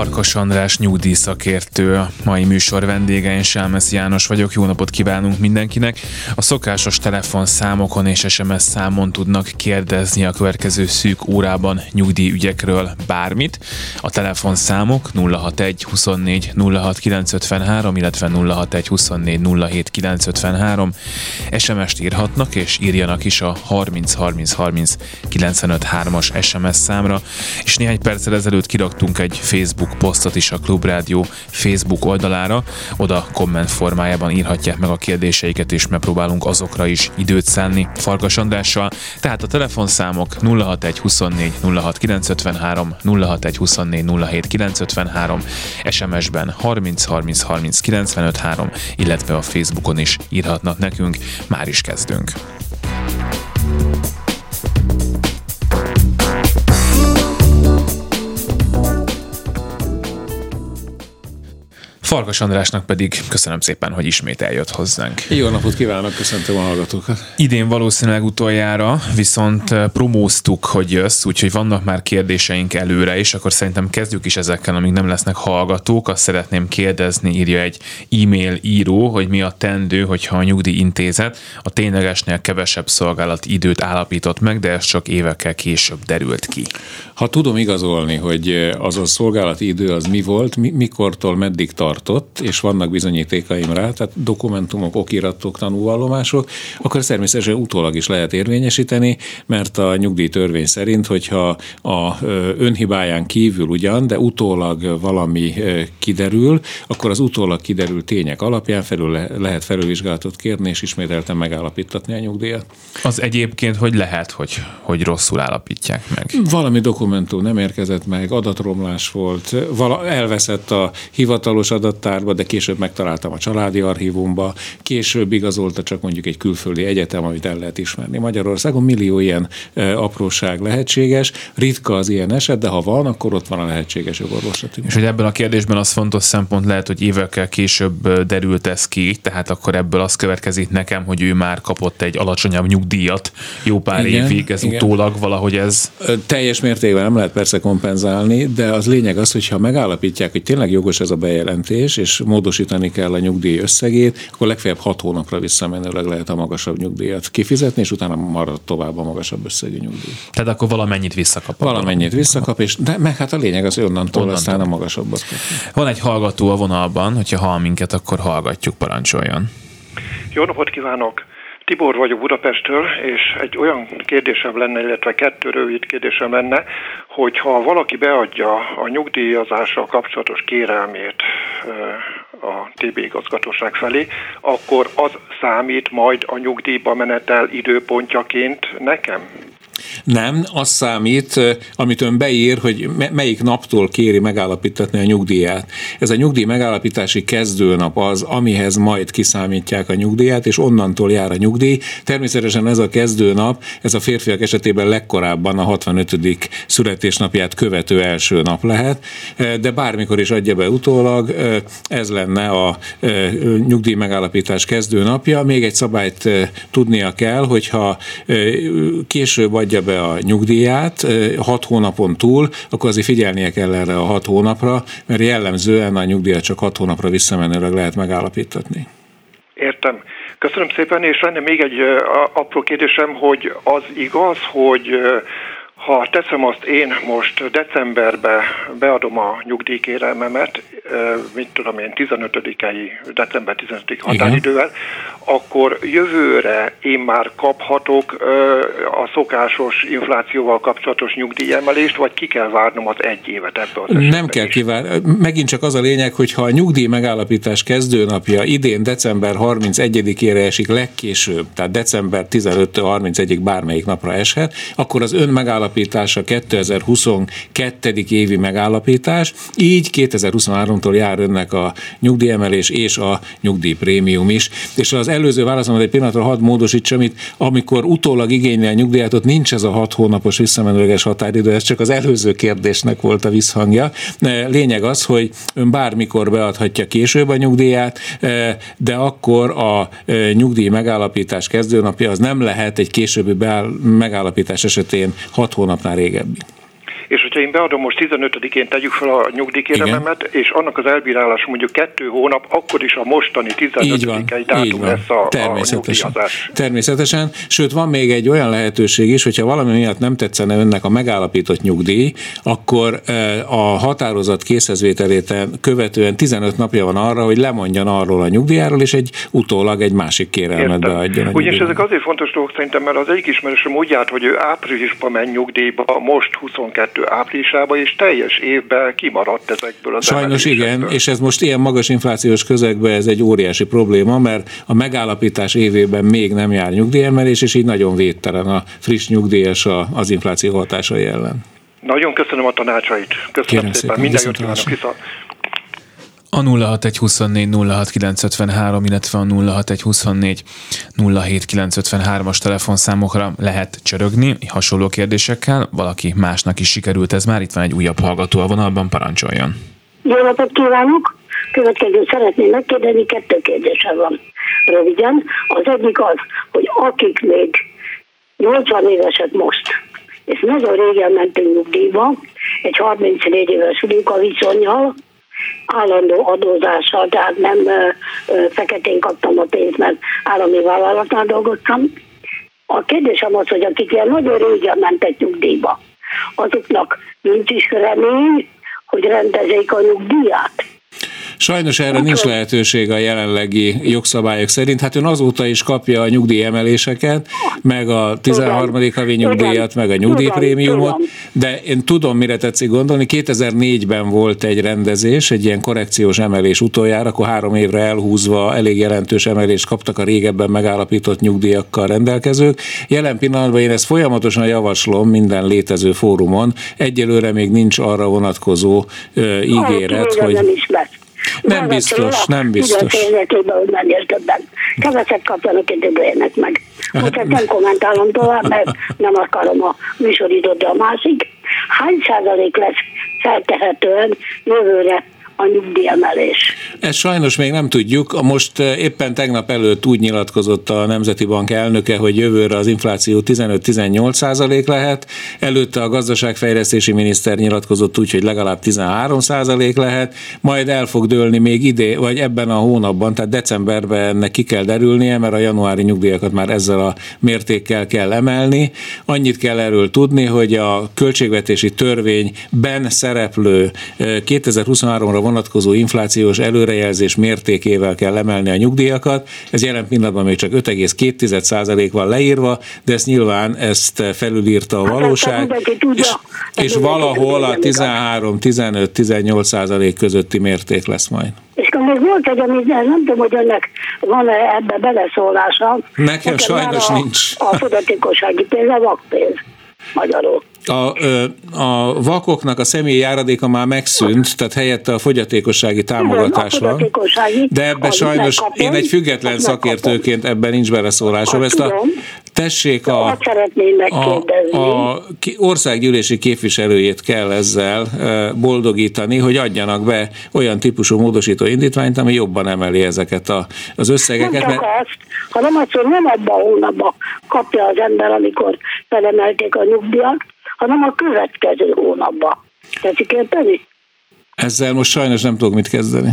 Farkas András nyugdíjszakértő, mai műsor vendége, én Sámesz János vagyok, jó napot kívánunk mindenkinek. A szokásos telefonszámokon és SMS számon tudnak kérdezni a következő szűk órában nyugdíjügyekről bármit. A telefonszámok 061 24 06 953, illetve 061 24 07 953. SMS-t írhatnak és írjanak is a 30 30 30 95 3-as SMS számra, és néhány perccel ezelőtt kiraktunk egy Facebook Facebook posztot is a Klubrádió Facebook oldalára. Oda komment formájában írhatják meg a kérdéseiket, és megpróbálunk azokra is időt szánni Farkas Andrással. Tehát a telefonszámok 061 24 06 953, 061 24 07 953, SMS-ben 30 30 30 95 3, illetve a Facebookon is írhatnak nekünk. Már is kezdünk. Farkas Andrásnak pedig köszönöm szépen, hogy ismét eljött hozzánk. Jó napot kívánok, köszöntöm a hallgatókat. Idén valószínűleg utoljára, viszont eh, promóztuk, hogy jössz, úgyhogy vannak már kérdéseink előre, és akkor szerintem kezdjük is ezekkel, amíg nem lesznek hallgatók. Azt szeretném kérdezni, írja egy e-mail író, hogy mi a tendő, hogyha a nyugdíjintézet a ténylegesnél kevesebb szolgálati időt állapított meg, de ez csak évekkel később derült ki. Ha tudom igazolni, hogy eh, az a szolgálati idő az mi volt, mi, mikortól meddig tart, tartott, és vannak bizonyítékaim rá, tehát dokumentumok, okiratok, tanúvallomások, akkor természetesen utólag is lehet érvényesíteni, mert a nyugdíjtörvény szerint, hogyha a önhibáján kívül ugyan, de utólag valami kiderül, akkor az utólag kiderült tények alapján felül lehet felülvizsgálatot kérni, és ismételten megállapítatni a nyugdíjat. Az egyébként hogy lehet, hogy, hogy rosszul állapítják meg? Valami dokumentum nem érkezett meg, adatromlás volt, vala, elveszett a hivatalos adat, adattárba, de később megtaláltam a családi archívumba, később igazolta csak mondjuk egy külföldi egyetem, amit el lehet ismerni. Magyarországon millió ilyen apróság lehetséges, ritka az ilyen eset, de ha van, akkor ott van a lehetséges jogorvoslati. És hogy ebben a kérdésben az fontos szempont lehet, hogy évekkel később derült ez ki, tehát akkor ebből az következik nekem, hogy ő már kapott egy alacsonyabb nyugdíjat jó pár igen, évig, ez igen. utólag valahogy ez... Teljes mértékben nem lehet persze kompenzálni, de az lényeg az, hogyha megállapítják, hogy tényleg jogos ez a bejelentés, fizetés, és módosítani kell a nyugdíj összegét, akkor legfeljebb hat hónapra visszamenőleg lehet a magasabb nyugdíjat kifizetni, és utána marad tovább a magasabb összegű nyugdíj. Tehát akkor valamennyit visszakap. Valamennyit visszakap, és de meg hát a lényeg az, hogy onnantól, onnantól. aztán a magasabbat. Van egy hallgató a vonalban, hogyha hall minket, akkor hallgatjuk, parancsoljon. Jó napot kívánok! Tibor vagyok Budapestről, és egy olyan kérdésem lenne, illetve kettő rövid kérdésem lenne, hogyha valaki beadja a nyugdíjazással kapcsolatos kérelmét a TB igazgatóság felé, akkor az számít majd a nyugdíjba menetel időpontjaként nekem? Nem, az számít, amit ön beír, hogy melyik naptól kéri megállapítatni a nyugdíját. Ez a nyugdíj megállapítási kezdőnap az, amihez majd kiszámítják a nyugdíjat, és onnantól jár a nyugdíj. Természetesen ez a kezdőnap, ez a férfiak esetében legkorábban a 65. születésnapját követő első nap lehet, de bármikor is adja be utólag, ez lenne a nyugdíj megállapítás kezdőnapja. Még egy szabályt tudnia kell, hogyha később adja adja be a nyugdíját hat hónapon túl, akkor azért figyelnie kell erre a hat hónapra, mert jellemzően a nyugdíjat csak hat hónapra visszamenőleg lehet megállapítatni. Értem. Köszönöm szépen, és lenne még egy apró kérdésem, hogy az igaz, hogy ha teszem azt én most decemberbe beadom a nyugdíjkérelmemet, mit tudom én, 15-i, december 15 határidővel, akkor jövőre én már kaphatok a szokásos inflációval kapcsolatos nyugdíjemelést, vagy ki kell várnom az egy évet ebből az Nem kell kivárni. Megint csak az a lényeg, hogy ha a nyugdíj megállapítás kezdőnapja idén december 31-ére esik legkésőbb, tehát december 15-31-ig bármelyik napra eshet, akkor az ön megállapítása 2022. évi megállapítás, így 2023 hónaptól jár önnek a nyugdíjemelés és a nyugdíjprémium is. És az előző válaszomat egy pillanatra hadd módosítsam itt, amikor utólag igényli a nyugdíjat, ott nincs ez a hat hónapos visszamenőleges határidő, ez csak az előző kérdésnek volt a visszhangja. Lényeg az, hogy ön bármikor beadhatja később a nyugdíját, de akkor a nyugdíj megállapítás kezdőnapja az nem lehet egy későbbi megállapítás esetén hat hónapnál régebbi és hogyha én beadom most 15-én tegyük fel a nyugdíjkérememet, és annak az elbírálás mondjuk kettő hónap, akkor is a mostani 15-i dátum lesz a, Természetesen. a Természetesen, sőt van még egy olyan lehetőség is, hogyha valami miatt nem tetszene önnek a megállapított nyugdíj, akkor e, a határozat készhezvételét követően 15 napja van arra, hogy lemondjon arról a nyugdíjáról, és egy utólag egy másik kérelmet Értem. beadjon. Ugyanis ezek azért fontos dolgok szerintem, mert az egyik ismerősöm úgy járt, hogy ő áprilisban megy nyugdíjba, most 22 2022 áprilisában, és teljes évben kimaradt ezekből az Sajnos igen, és ez most ilyen magas inflációs közegben ez egy óriási probléma, mert a megállapítás évében még nem jár nyugdíjemelés, és így nagyon védtelen a friss nyugdíjas az infláció hatásai ellen. Nagyon köszönöm a tanácsait. Köszönöm Kérem szépen. szépen. Minden jót kívánok. Viszont. A 06124 06953, illetve a 06124 07953-as telefonszámokra lehet csörögni hasonló kérdésekkel. Valaki másnak is sikerült ez már. Itt van egy újabb hallgató a vonalban, parancsoljon. Jó napot kívánok! Következő szeretném megkérdezni, kettő kérdésem van röviden. Az egyik az, hogy akik még 80 éveset most, és nagyon régen mentünk nyugdíjba, egy 34 éves viszonyjal, állandó adózással, tehát nem feketén kaptam a pénzt, mert állami vállalatnál dolgoztam. A kérdésem az, hogy akik ilyen nagyon régen mentek nyugdíjba, azoknak nincs is remény, hogy rendezik a nyugdíjat. Sajnos erre nincs lehetőség a jelenlegi jogszabályok szerint. Hát ön azóta is kapja a nyugdíjemeléseket, meg a 13. havi nyugdíjat, meg a nyugdíjprémiumot, de én tudom, mire tetszik gondolni. 2004-ben volt egy rendezés, egy ilyen korrekciós emelés utoljára, akkor három évre elhúzva elég jelentős emelést kaptak a régebben megállapított nyugdíjakkal rendelkezők. Jelen pillanatban én ezt folyamatosan javaslom minden létező fórumon. Egyelőre még nincs arra vonatkozó ö, ígéret, hogy... Nem is lesz. Nem biztos, nem biztos. hogy mennél többen. Keveset kapjanak, időböljenek meg. Most hát, nem kommentálom tovább, mert nem akarom a műsoridőt, de a másik. Hány százalék lesz feltehetően jövőre a nyugdíjemelés. Ezt sajnos még nem tudjuk. Most eh, éppen tegnap előtt úgy nyilatkozott a Nemzeti Bank elnöke, hogy jövőre az infláció 15-18 százalék lehet. Előtte a gazdaságfejlesztési miniszter nyilatkozott úgy, hogy legalább 13 százalék lehet. Majd el fog dőlni még ide, vagy ebben a hónapban, tehát decemberben ennek ki kell derülnie, mert a januári nyugdíjakat már ezzel a mértékkel kell emelni. Annyit kell erről tudni, hogy a költségvetési törvényben szereplő 2023-ra eh, vonatkozó inflációs előrejelzés mértékével kell emelni a nyugdíjakat. Ez jelen pillanatban még csak 5,2% van leírva, de ezt nyilván ezt felülírta a hát valóság, és, és valahol a 13-15-18 százalék közötti mérték lesz majd. És akkor még volt egy, amit nem tudom, hogy önnek van-e ebbe beleszólása. Nekem, Nekem sajnos a, nincs. A fogyatékossági pénz, a vakpénz magyarul a, a vakoknak a személyi járadéka már megszűnt, tehát helyette a fogyatékossági támogatás van. De ebbe sajnos én egy független szakértőként ebben nincs beleszólásom. Ezt a, tessék a, a, a országgyűlési képviselőjét kell ezzel boldogítani, hogy adjanak be olyan típusú módosító indítványt, ami jobban emeli ezeket a, az összegeket. Nem csak mert... azt, hanem azt, hogy nem abban a hónapban kapja az ember, amikor felemelték a nyugdíjat, hanem a következő hónapban. Tetszik érteni? Ezzel most sajnos nem tudok mit kezdeni.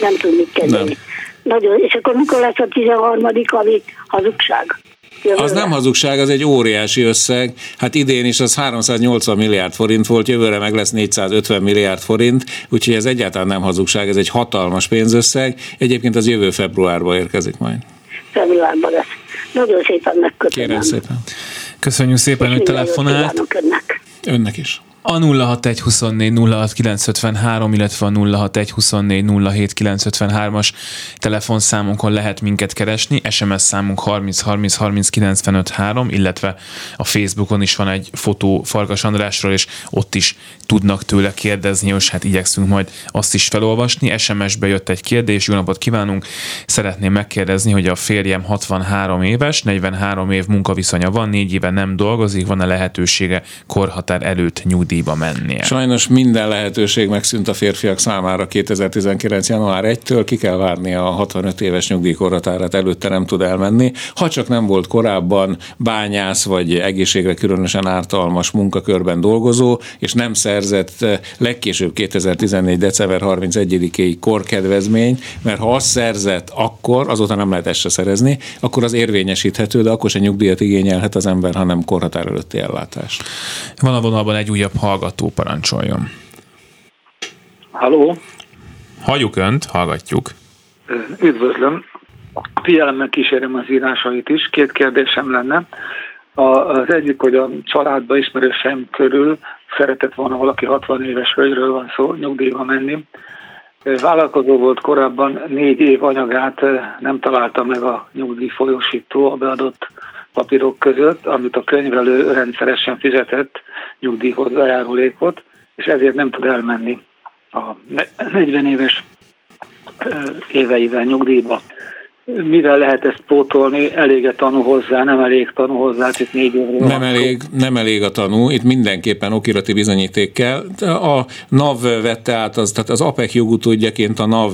Nem tud mit kezdeni. Nem. Nagyon, és akkor mikor lesz a 13. ami hazugság? Jövőre. Az nem hazugság, az egy óriási összeg. Hát idén is az 380 milliárd forint volt, jövőre meg lesz 450 milliárd forint, úgyhogy ez egyáltalán nem hazugság, ez egy hatalmas pénzösszeg. Egyébként az jövő februárban érkezik majd. Februárban lesz. Nagyon szépen megköszönöm. Kérem szépen. Köszönjük szépen, hogy telefonált. Önnek. is. A 06124 06953, illetve a 06124 as telefonszámunkon lehet minket keresni, SMS számunk 30 30 30 95 3, illetve a Facebookon is van egy fotó Farkas Andrásról, és ott is tudnak tőle kérdezni, és hát igyekszünk majd azt is felolvasni. SMS-be jött egy kérdés, jó napot kívánunk! Szeretném megkérdezni, hogy a férjem 63 éves, 43 év munkaviszonya van, négy éve nem dolgozik, van-e lehetősége korhatár előtt nyugdíjba mennie? Sajnos minden lehetőség megszűnt a férfiak számára 2019. január 1-től, ki kell várni a 65 éves nyugdíjkorhatárát, előtte nem tud elmenni. Ha csak nem volt korábban bányász vagy egészségre különösen ártalmas munkakörben dolgozó, és nem szerzett eh, legkésőbb 2014. december 31-ig korkedvezmény, mert ha azt szerzett akkor, azóta nem lehet ezt se szerezni, akkor az érvényesíthető, de akkor se nyugdíjat igényelhet az ember, hanem korhatár előtti ellátás. Van a vonalban egy újabb hallgató, parancsoljon. Halló? Halljuk Önt, hallgatjuk. Üdvözlöm. Figyelemmel kísérem az írásait is. Két kérdésem lenne. Az egyik, hogy a családba ismerősem körül szeretett volna valaki 60 éves hölgyről van szó, nyugdíjba menni. Vállalkozó volt korábban, négy év anyagát nem találta meg a nyugdíj folyosító a beadott papírok között, amit a könyvelő rendszeresen fizetett nyugdíj hozzájárulékot, és ezért nem tud elmenni a 40 éves éveivel nyugdíjba mivel lehet ezt pótolni, elég a tanú hozzá, nem elég tanú hozzá, itt négy évre nem elég, nem elég a tanú, itt mindenképpen okirati bizonyíték kell. A NAV vette át, az, tehát az APEC jogutódjaként a NAV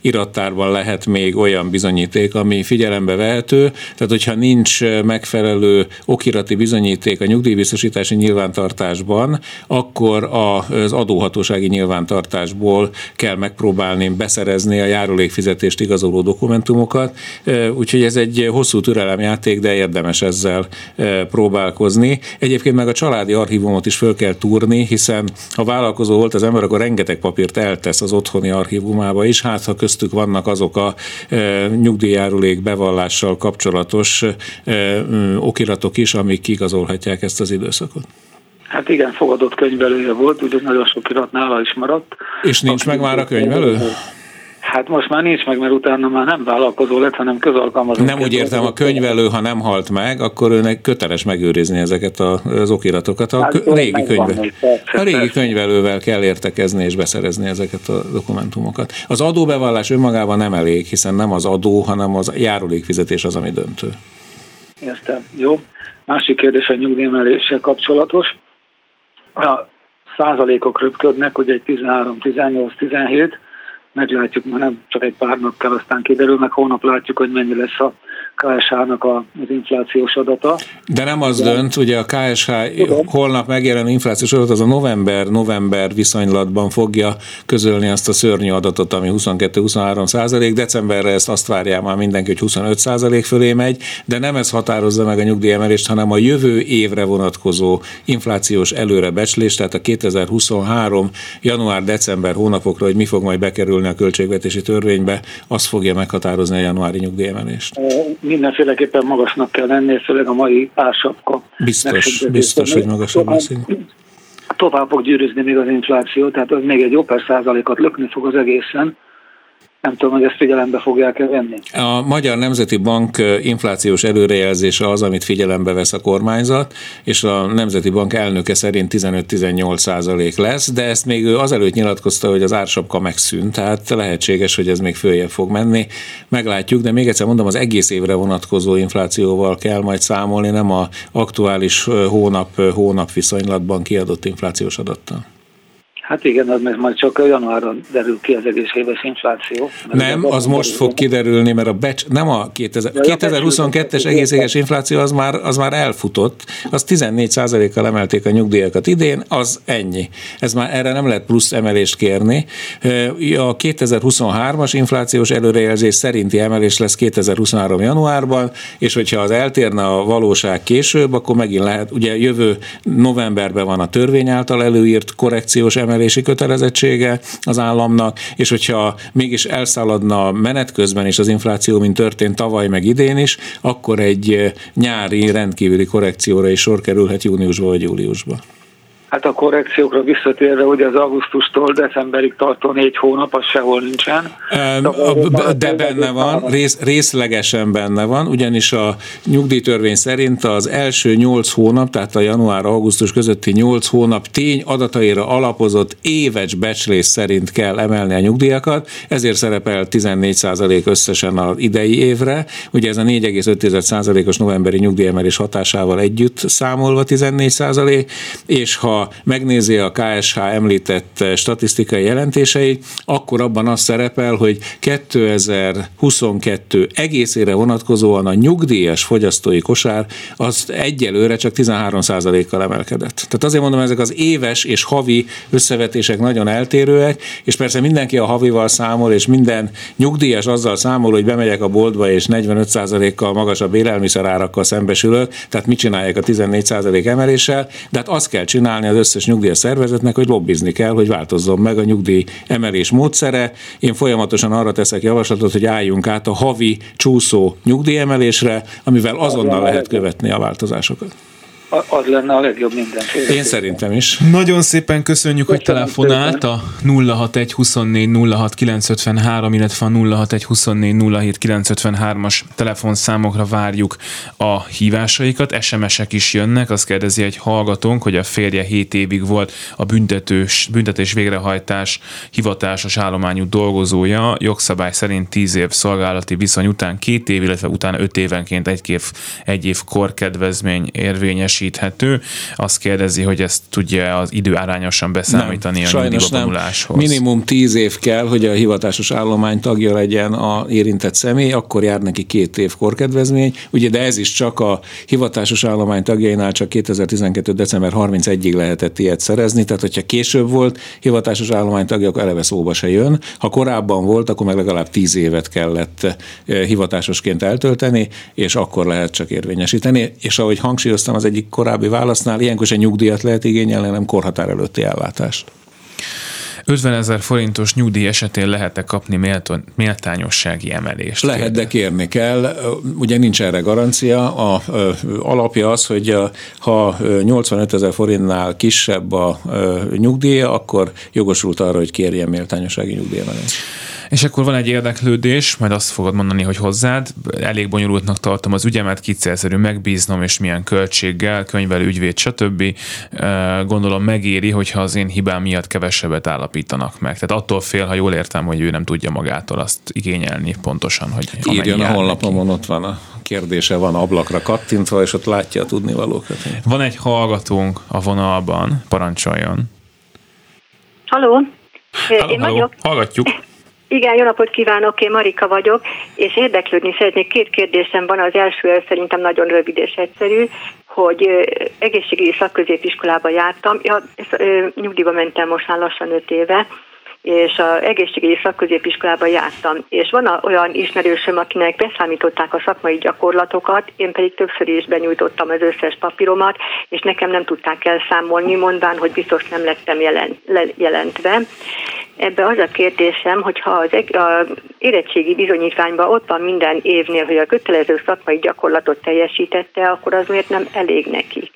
irattárban lehet még olyan bizonyíték, ami figyelembe vehető, tehát hogyha nincs megfelelő okirati bizonyíték a nyugdíjbiztosítási nyilvántartásban, akkor az adóhatósági nyilvántartásból kell megpróbálni beszerezni a járulékfizetést igazoló dokumentumokat, úgyhogy ez egy hosszú türelemjáték, de érdemes ezzel próbálkozni. Egyébként meg a családi archívumot is föl kell túrni, hiszen ha vállalkozó volt az ember, akkor rengeteg papírt eltesz az otthoni archívumába is, hát ha köztük vannak azok a nyugdíjjárulék bevallással kapcsolatos okiratok is, amik kigazolhatják ezt az időszakot. Hát igen, fogadott könyvelője volt, úgyhogy nagyon sok irat nála is maradt. És nincs meg már a könyvelő? Hát most már nincs meg, mert utána már nem vállalkozó lett, hanem közalkalmazó. Nem úgy értem, a könyvelő, ha nem halt meg, akkor őnek köteles megőrizni ezeket az okiratokat. A, hát, régi, könyve, a régi könyvelővel kell értekezni és beszerezni ezeket a dokumentumokat. Az adóbevallás önmagában nem elég, hiszen nem az adó, hanem az járulékfizetés az, ami döntő. Értem. Jó. Másik kérdés a nyugdíjemeléssel kapcsolatos. A százalékok röpködnek, hogy egy 13, 18, 17, meglátjuk, mert nem csak egy pár nap kell, aztán kiderül, meg hónap látjuk, hogy mennyi lesz a KSH-nak az inflációs adata. De nem az De... dönt, ugye a KSH Tudom. holnap megjelenő inflációs adat az a november-november viszonylatban fogja közölni azt a szörnyű adatot, ami 22-23 százalék. Decemberre ezt azt várja már mindenki, hogy 25 százalék fölé megy, de nem ez határozza meg a nyugdíjemelést, hanem a jövő évre vonatkozó inflációs előrebecslés, tehát a 2023 január-december hónapokra, hogy mi fog majd bekerülni a költségvetési törvénybe, az fogja meghatározni a januári nyugdíjemelést mindenféleképpen magasnak kell lenni, főleg a mai ársapka. Biztos, biztos, hogy magasabb lesz. Tovább fog gyűrűzni még az infláció, tehát az még egy jó pár százalékot lökni fog az egészen. Nem tudom, hogy ezt figyelembe fogják-e venni. A Magyar Nemzeti Bank inflációs előrejelzése az, amit figyelembe vesz a kormányzat, és a Nemzeti Bank elnöke szerint 15-18 százalék lesz, de ezt még ő azelőtt nyilatkozta, hogy az ársapka megszűnt, tehát lehetséges, hogy ez még följebb fog menni. Meglátjuk, de még egyszer mondom, az egész évre vonatkozó inflációval kell majd számolni, nem a aktuális hónap, hónap viszonylatban kiadott inflációs adattal. Hát igen, az majd csak januárban derül ki az egész éves infláció. Nem, az most fog kiderülni, mert a becs, nem a 2000, 2022-es egész éves infláció az már, az már elfutott, az 14%-kal emelték a nyugdíjakat idén, az ennyi. Ez már erre nem lehet plusz emelést kérni. A 2023-as inflációs előrejelzés szerinti emelés lesz 2023 januárban, és hogyha az eltérne a valóság később, akkor megint lehet, ugye jövő novemberben van a törvény által előírt korrekciós emelés, emelési kötelezettsége az államnak, és hogyha mégis elszaladna menet közben is az infláció, mint történt tavaly meg idén is, akkor egy nyári rendkívüli korrekcióra is sor kerülhet júniusba vagy júliusba. Hát a korrekciókra visszatérve, ugye az augusztustól decemberig tartó négy hónap, az sehol nincsen. De, de benne van, rész, részlegesen benne van, ugyanis a nyugdíjtörvény szerint az első nyolc hónap, tehát a január-augusztus közötti nyolc hónap tény adataira alapozott éves becslés szerint kell emelni a nyugdíjakat, ezért szerepel 14% összesen az idei évre, ugye ez a 4,5%-os novemberi nyugdíjemelés hatásával együtt számolva 14%, és ha megnézi a KSH említett statisztikai jelentéseit, akkor abban az szerepel, hogy 2022 egészére vonatkozóan a nyugdíjas fogyasztói kosár az egyelőre csak 13%-kal emelkedett. Tehát azért mondom, ezek az éves és havi összevetések nagyon eltérőek, és persze mindenki a havival számol, és minden nyugdíjas azzal számol, hogy bemegyek a boltba, és 45%-kal magasabb élelmiszerárakkal szembesülök, tehát mit csinálják a 14% emeléssel, de hát azt kell csinálni az összes nyugdíjas szervezetnek, hogy lobbizni kell, hogy változzon meg a nyugdíj emelés módszere. Én folyamatosan arra teszek javaslatot, hogy álljunk át a havi csúszó nyugdíjemelésre, amivel azonnal lehet követni a változásokat az lenne a legjobb minden. Én szerintem is. Nagyon szépen köszönjük, hogy telefonált a 061 24 06 953, illetve a 061 24 07 953-as telefonszámokra várjuk a hívásaikat. SMS-ek is jönnek, azt kérdezi egy hallgatónk, hogy a férje 7 évig volt a büntetős, büntetés végrehajtás hivatásos állományú dolgozója, jogszabály szerint 10 év szolgálati viszony után két év, illetve utána 5 évenként egy év, egy év korkedvezmény érvényes teljesíthető. Azt kérdezi, hogy ezt tudja az idő arányosan beszámítani nem, a nyugdíjba Minimum tíz év kell, hogy a hivatásos állomány tagja legyen a érintett személy, akkor jár neki két év korkedvezmény. Ugye, de ez is csak a hivatásos állomány tagjainál csak 2012. december 31-ig lehetett ilyet szerezni, tehát hogyha később volt hivatásos állomány tagja, akkor eleve szóba se jön. Ha korábban volt, akkor meg legalább tíz évet kellett eh, hivatásosként eltölteni, és akkor lehet csak érvényesíteni. És ahogy hangsúlyoztam az egyik korábbi válasznál, ilyenkor se nyugdíjat lehet igényelni, nem korhatár előtti ellátást. 50 ezer forintos nyugdíj esetén lehet-e kapni méltó, méltányossági emelést? Lehet, kérdez. de kérni kell. Ugye nincs erre garancia. A, alapja az, hogy ha 85 ezer forintnál kisebb a nyugdíja, akkor jogosult arra, hogy kérjen méltányossági nyugdíjemelést. És akkor van egy érdeklődés, majd azt fogod mondani, hogy hozzád. Elég bonyolultnak tartom az ügyemet, kicszerszerű megbíznom, és milyen költséggel, könyvelő, ügyvéd, stb. Gondolom megéri, hogyha az én hibám miatt kevesebbet állapítanak meg. Tehát attól fél, ha jól értem, hogy ő nem tudja magától azt igényelni pontosan, hogy Írjon a honlapomon, ott van a kérdése, van ablakra kattintva, és ott látja a tudnivalókat. Van egy hallgatónk a vonalban, parancsoljon. Halló, Én halló, vagyok. Hallgatjuk. Igen, jó napot kívánok, én Marika vagyok, és érdeklődni szeretnék. Két kérdésem van, az első szerintem nagyon rövid és egyszerű, hogy egészségügyi szakközépiskolába jártam, ja, nyugdíjba mentem most már lassan öt éve, és az egészségügyi szakközépiskolába jártam, és van olyan ismerősöm, akinek beszámították a szakmai gyakorlatokat, én pedig többször is benyújtottam az összes papíromat, és nekem nem tudták elszámolni, mondván, hogy biztos nem lettem jelent, jelentve. Ebbe az a kérdésem, hogyha az a érettségi bizonyítványban ott van minden évnél, hogy a kötelező szakmai gyakorlatot teljesítette, akkor az miért nem elég nekik?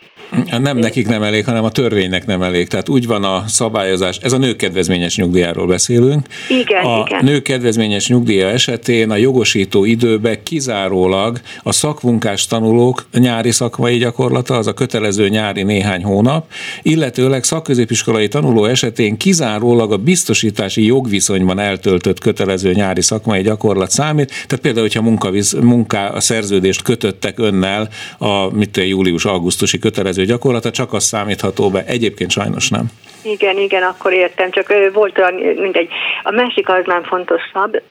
Nem nekik nem elég, hanem a törvénynek nem elég. Tehát úgy van a szabályozás, ez a nők kedvezményes nyugdíjáról beszélünk. Igen, a igen. nők kedvezményes nyugdíja esetén a jogosító időbe kizárólag a szakmunkás tanulók nyári szakmai gyakorlata, az a kötelező nyári néhány hónap, illetőleg szakközépiskolai tanuló esetén kizárólag a biztosítási jogviszonyban eltöltött kötelező nyári szakmai gyakorlat számít. Tehát például, hogyha munkavisz, munká, a szerződést kötöttek önnel a mit július-augusztusi kötelező gyakorlata, csak az számítható be. Egyébként sajnos nem. Igen, igen, akkor értem, csak volt olyan, mindegy. A másik az nem fontosabb,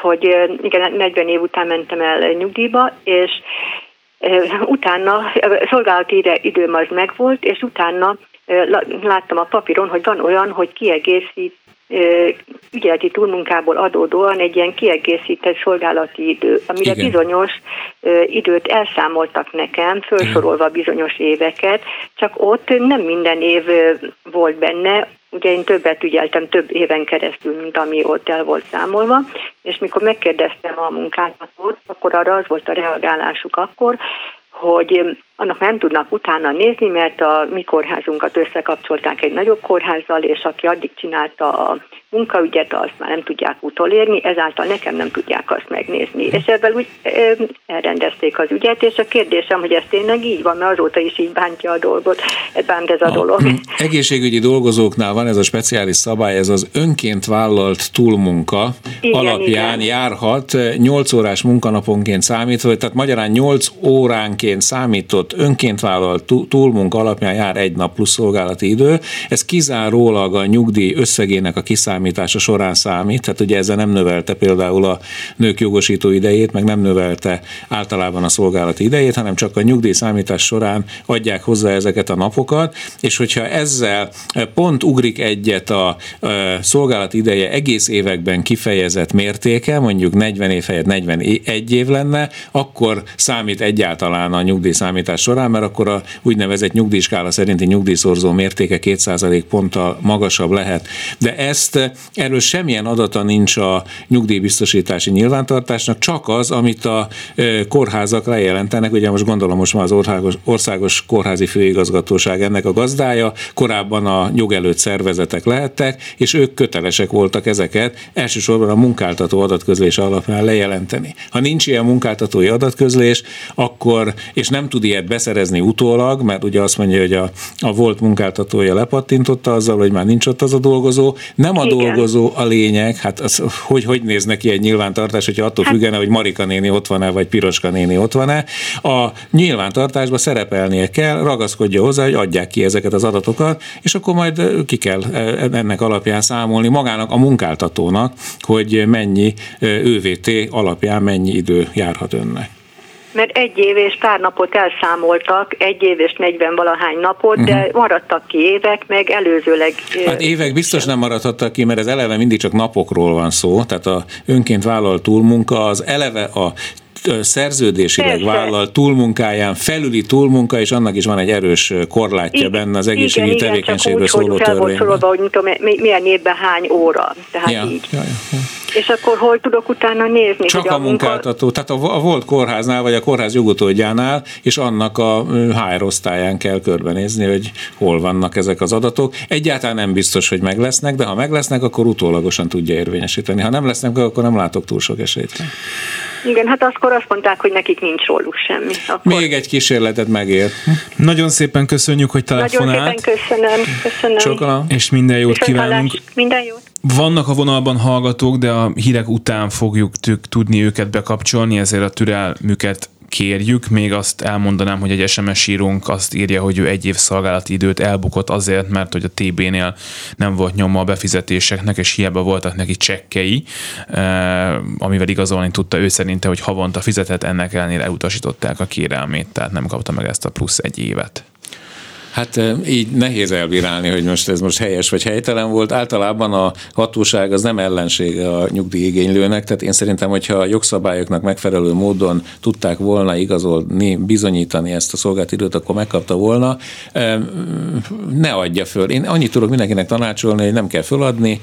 hogy igen, 40 év után mentem el nyugdíjba, és utána szolgálati időm az megvolt, és utána láttam a papíron, hogy van olyan, hogy kiegészít ügyeleti túlmunkából adódóan egy ilyen kiegészített szolgálati idő, amire Igen. bizonyos időt elszámoltak nekem, felsorolva bizonyos éveket, csak ott nem minden év volt benne, ugye én többet ügyeltem több éven keresztül, mint ami ott el volt számolva, és mikor megkérdeztem a munkáltatót, akkor arra az volt a reagálásuk akkor, hogy annak nem tudnak utána nézni, mert a mi kórházunkat összekapcsolták egy nagyobb kórházzal, és aki addig csinálta a munkaügyet, azt már nem tudják utolérni, ezáltal nekem nem tudják azt megnézni. És ebben úgy elrendezték az ügyet, és a kérdésem, hogy ez tényleg így van, mert azóta is így bántja a dolgot, bánt ez a, a dolog. Egészségügyi dolgozóknál van ez a speciális szabály, ez az önként vállalt túlmunka igen, alapján igen. járhat 8 órás munkanaponként számítva, tehát magyarán 8 óránként számított önként vállalt túlmunka alapján jár egy nap plusz szolgálati idő. Ez kizárólag a nyugdíj összegének a kiszámítása számítása során számít, tehát ugye ezzel nem növelte például a nők jogosító idejét, meg nem növelte általában a szolgálati idejét, hanem csak a nyugdíj számítás során adják hozzá ezeket a napokat, és hogyha ezzel pont ugrik egyet a szolgálati ideje egész években kifejezett mértéke, mondjuk 40 év helyett 41 év lenne, akkor számít egyáltalán a nyugdíj számítás során, mert akkor a úgynevezett nyugdíjskála szerinti nyugdíjszorzó mértéke 2% ponttal magasabb lehet. De ezt Erről semmilyen adata nincs a nyugdíjbiztosítási nyilvántartásnak, csak az, amit a kórházak lejelentenek. Ugye most gondolom most már az országos, országos kórházi főigazgatóság ennek a gazdája, korábban a nyugelőtt szervezetek lehettek, és ők kötelesek voltak ezeket elsősorban a munkáltató adatközlés alapján lejelenteni. Ha nincs ilyen munkáltatói adatközlés, akkor, és nem tud ilyet beszerezni utólag, mert ugye azt mondja, hogy a, a volt munkáltatója lepattintotta azzal, hogy már nincs ott az a dolgozó, nem a dolgozó a lényeg, hát az, hogy, hogy néz neki egy nyilvántartás, hogyha attól hát- függene, hogy Marika néni ott van-e, vagy Piroska néni ott van-e. A nyilvántartásban szerepelnie kell, ragaszkodja hozzá, hogy adják ki ezeket az adatokat, és akkor majd ki kell ennek alapján számolni magának a munkáltatónak, hogy mennyi ÖVT alapján mennyi idő járhat önnek mert egy év és pár napot elszámoltak, egy év és 40 valahány napot, uh-huh. de mhm. maradtak ki évek, meg előzőleg... Hát évek biztos nem maradhattak ki, mert ez eleve mindig csak napokról van szó, tehát a önként vállalt túlmunka az eleve a szerződésileg Persze. vállalt túlmunkáján felüli túlmunka, és annak is van egy erős korlátja benne az egészségügyi igen, tevékenységről szóló törvényben. hogy tudom, milyen évben hány óra. Tehát ja, így. Ja, ja. És akkor hol tudok utána nézni? Csak a, a munkáltató, tehát a, a volt kórháznál, vagy a kórház jogutódjánál, és annak a HR osztályán kell körbenézni, hogy hol vannak ezek az adatok. Egyáltalán nem biztos, hogy meg lesznek, de ha meg lesznek, akkor utólagosan tudja érvényesíteni. Ha nem lesznek, akkor nem látok túl sok esélyt. Igen, hát akkor azt mondták, hogy nekik nincs róluk semmi. Akkor... Még egy kísérletet megér. Nagyon szépen köszönjük, hogy telefonált. Nagyon szépen köszönöm. köszönöm. És minden jót Viszont kívánunk. Hallás. Minden jót. Vannak a vonalban hallgatók, de a hírek után fogjuk tudni őket bekapcsolni, ezért a türelmüket kérjük. Még azt elmondanám, hogy egy SMS írónk azt írja, hogy ő egy év szolgálati időt elbukott azért, mert hogy a TB-nél nem volt nyoma a befizetéseknek, és hiába voltak neki csekkei, eh, amivel igazolni tudta ő szerinte, hogy havonta fizetett, ennek ellenére elutasították a kérelmét, tehát nem kapta meg ezt a plusz egy évet. Hát így nehéz elbírálni, hogy most ez most helyes vagy helytelen volt. Általában a hatóság az nem ellensége a nyugdíjigénylőnek, tehát én szerintem, hogyha a jogszabályoknak megfelelő módon tudták volna igazolni, bizonyítani ezt a szolgált időt, akkor megkapta volna. Ne adja föl. Én annyit tudok mindenkinek tanácsolni, hogy nem kell föladni.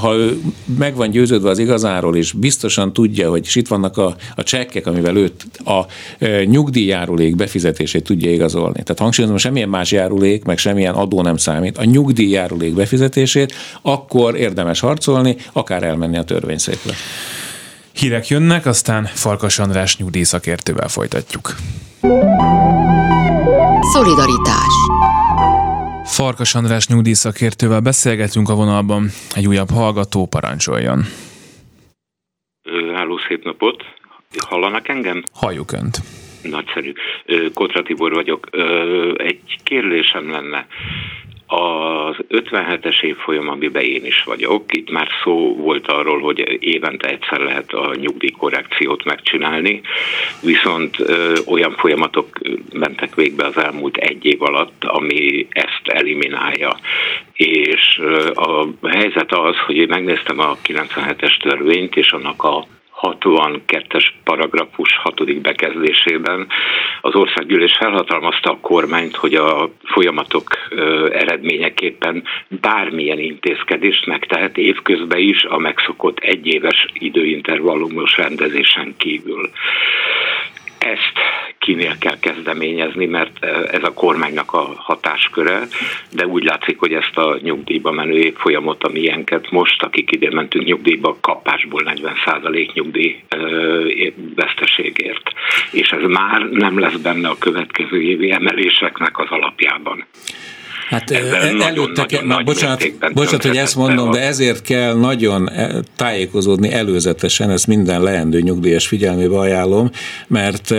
Ha ő meg van győződve az igazáról, és biztosan tudja, hogy itt vannak a, a csekkek, amivel őt a nyugdíjjárulék befizetését tudja igazolni. Tehát hangsúlyozom, semmilyen más járulék, meg semmilyen adó nem számít, a nyugdíjjárulék befizetését, akkor érdemes harcolni, akár elmenni a törvényszékre. Hírek jönnek, aztán Farkas András nyugdíjszakértővel folytatjuk. Szolidaritás Farkas András nyugdíjszakértővel beszélgetünk a vonalban. Egy újabb hallgató parancsoljon. Háló, szép napot! Hallanak engem? Halljuk Önt. Nagyszerű. Kotra Tibor vagyok. Egy kérdésem lenne. Az 57-es évfolyam, amiben én is vagyok, itt már szó volt arról, hogy évente egyszer lehet a nyugdíjkorrekciót megcsinálni, viszont ö, olyan folyamatok mentek végbe az elmúlt egy év alatt, ami ezt eliminálja. És ö, a helyzet az, hogy én megnéztem a 97-es törvényt, és annak a 62-es paragrafus 6. bekezdésében az országgyűlés felhatalmazta a kormányt, hogy a folyamatok eredményeképpen bármilyen intézkedést megtehet évközben is a megszokott egyéves időintervallumos rendezésen kívül. Ezt kinél kell kezdeményezni, mert ez a kormánynak a hatásköre, de úgy látszik, hogy ezt a nyugdíjba menő évfolyamot, amilyenket most, akik ide mentünk nyugdíjba, kapásból 40% nyugdíj veszteségért. És ez már nem lesz benne a következő évi emeléseknek az alapjában. Hát el, előtte kell, na, bocsánat, bocsánat, hogy ezt mondom, de ezért kell nagyon e, tájékozódni előzetesen, ezt minden leendő nyugdíjas figyelmébe ajánlom, mert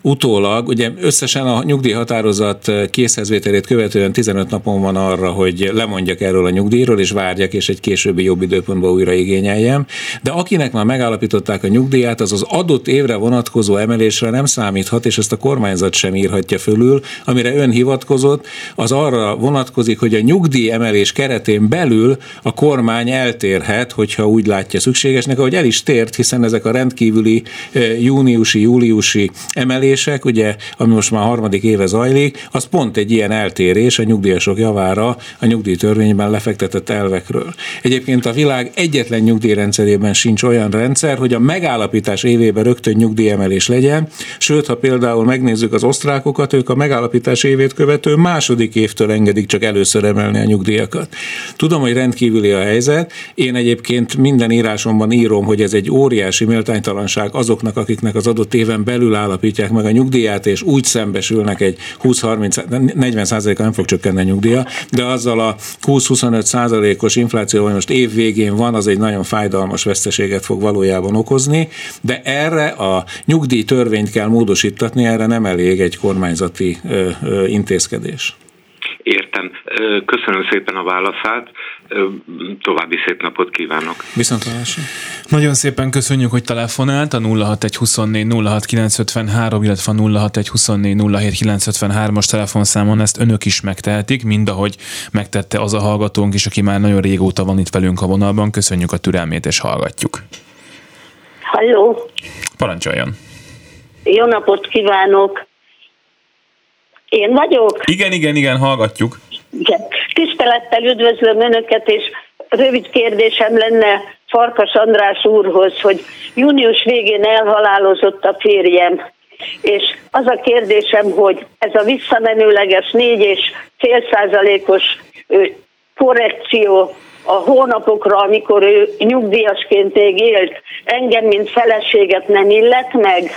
utólag, ugye összesen a nyugdíjhatározat készhezvételét követően 15 napon van arra, hogy lemondjak erről a nyugdíjról, és várjak, és egy későbbi jobb időpontban újra igényeljem. De akinek már megállapították a nyugdíját, az az adott évre vonatkozó emelésre nem számíthat, és ezt a kormányzat sem írhatja fölül, amire ön hivatkozott, az arra vonatkozik, hogy a nyugdíj emelés keretén belül a kormány eltérhet, hogyha úgy látja szükségesnek, ahogy el is tért, hiszen ezek a rendkívüli júniusi, júliusi emelések, ugye, ami most már harmadik éve zajlik, az pont egy ilyen eltérés a nyugdíjasok javára a nyugdíjtörvényben lefektetett elvekről. Egyébként a világ egyetlen nyugdíjrendszerében sincs olyan rendszer, hogy a megállapítás évében rögtön nyugdíjemelés legyen, sőt, ha például megnézzük az osztrákokat, ők a megállapítás évét követő második évtől engedik engedik csak először emelni a nyugdíjakat. Tudom, hogy rendkívüli a helyzet. Én egyébként minden írásomban írom, hogy ez egy óriási méltánytalanság azoknak, akiknek az adott éven belül állapítják meg a nyugdíját, és úgy szembesülnek egy 20-30-40 százaléka nem fog csökkenni a nyugdíja, de azzal a 20-25 százalékos infláció, ami most év végén van, az egy nagyon fájdalmas veszteséget fog valójában okozni, de erre a nyugdíj törvényt kell módosítatni, erre nem elég egy kormányzati ö, ö, intézkedés. Értem. Köszönöm szépen a válaszát. További szép napot kívánok. Viszont Nagyon szépen köszönjük, hogy telefonált a 06124 06953, illetve a 06124 as telefonszámon ezt önök is megtehetik, mind ahogy megtette az a hallgatónk is, aki már nagyon régóta van itt velünk a vonalban. Köszönjük a türelmét és hallgatjuk. Halló! Parancsoljon! Jó napot kívánok! Én vagyok? Igen, igen, igen, hallgatjuk. Igen. Tisztelettel üdvözlöm Önöket, és rövid kérdésem lenne Farkas András úrhoz, hogy június végén elhalálozott a férjem, és az a kérdésem, hogy ez a visszamenőleges négy és fél százalékos korrekció a hónapokra, amikor ő nyugdíjasként még élt, engem, mint feleséget nem illet meg?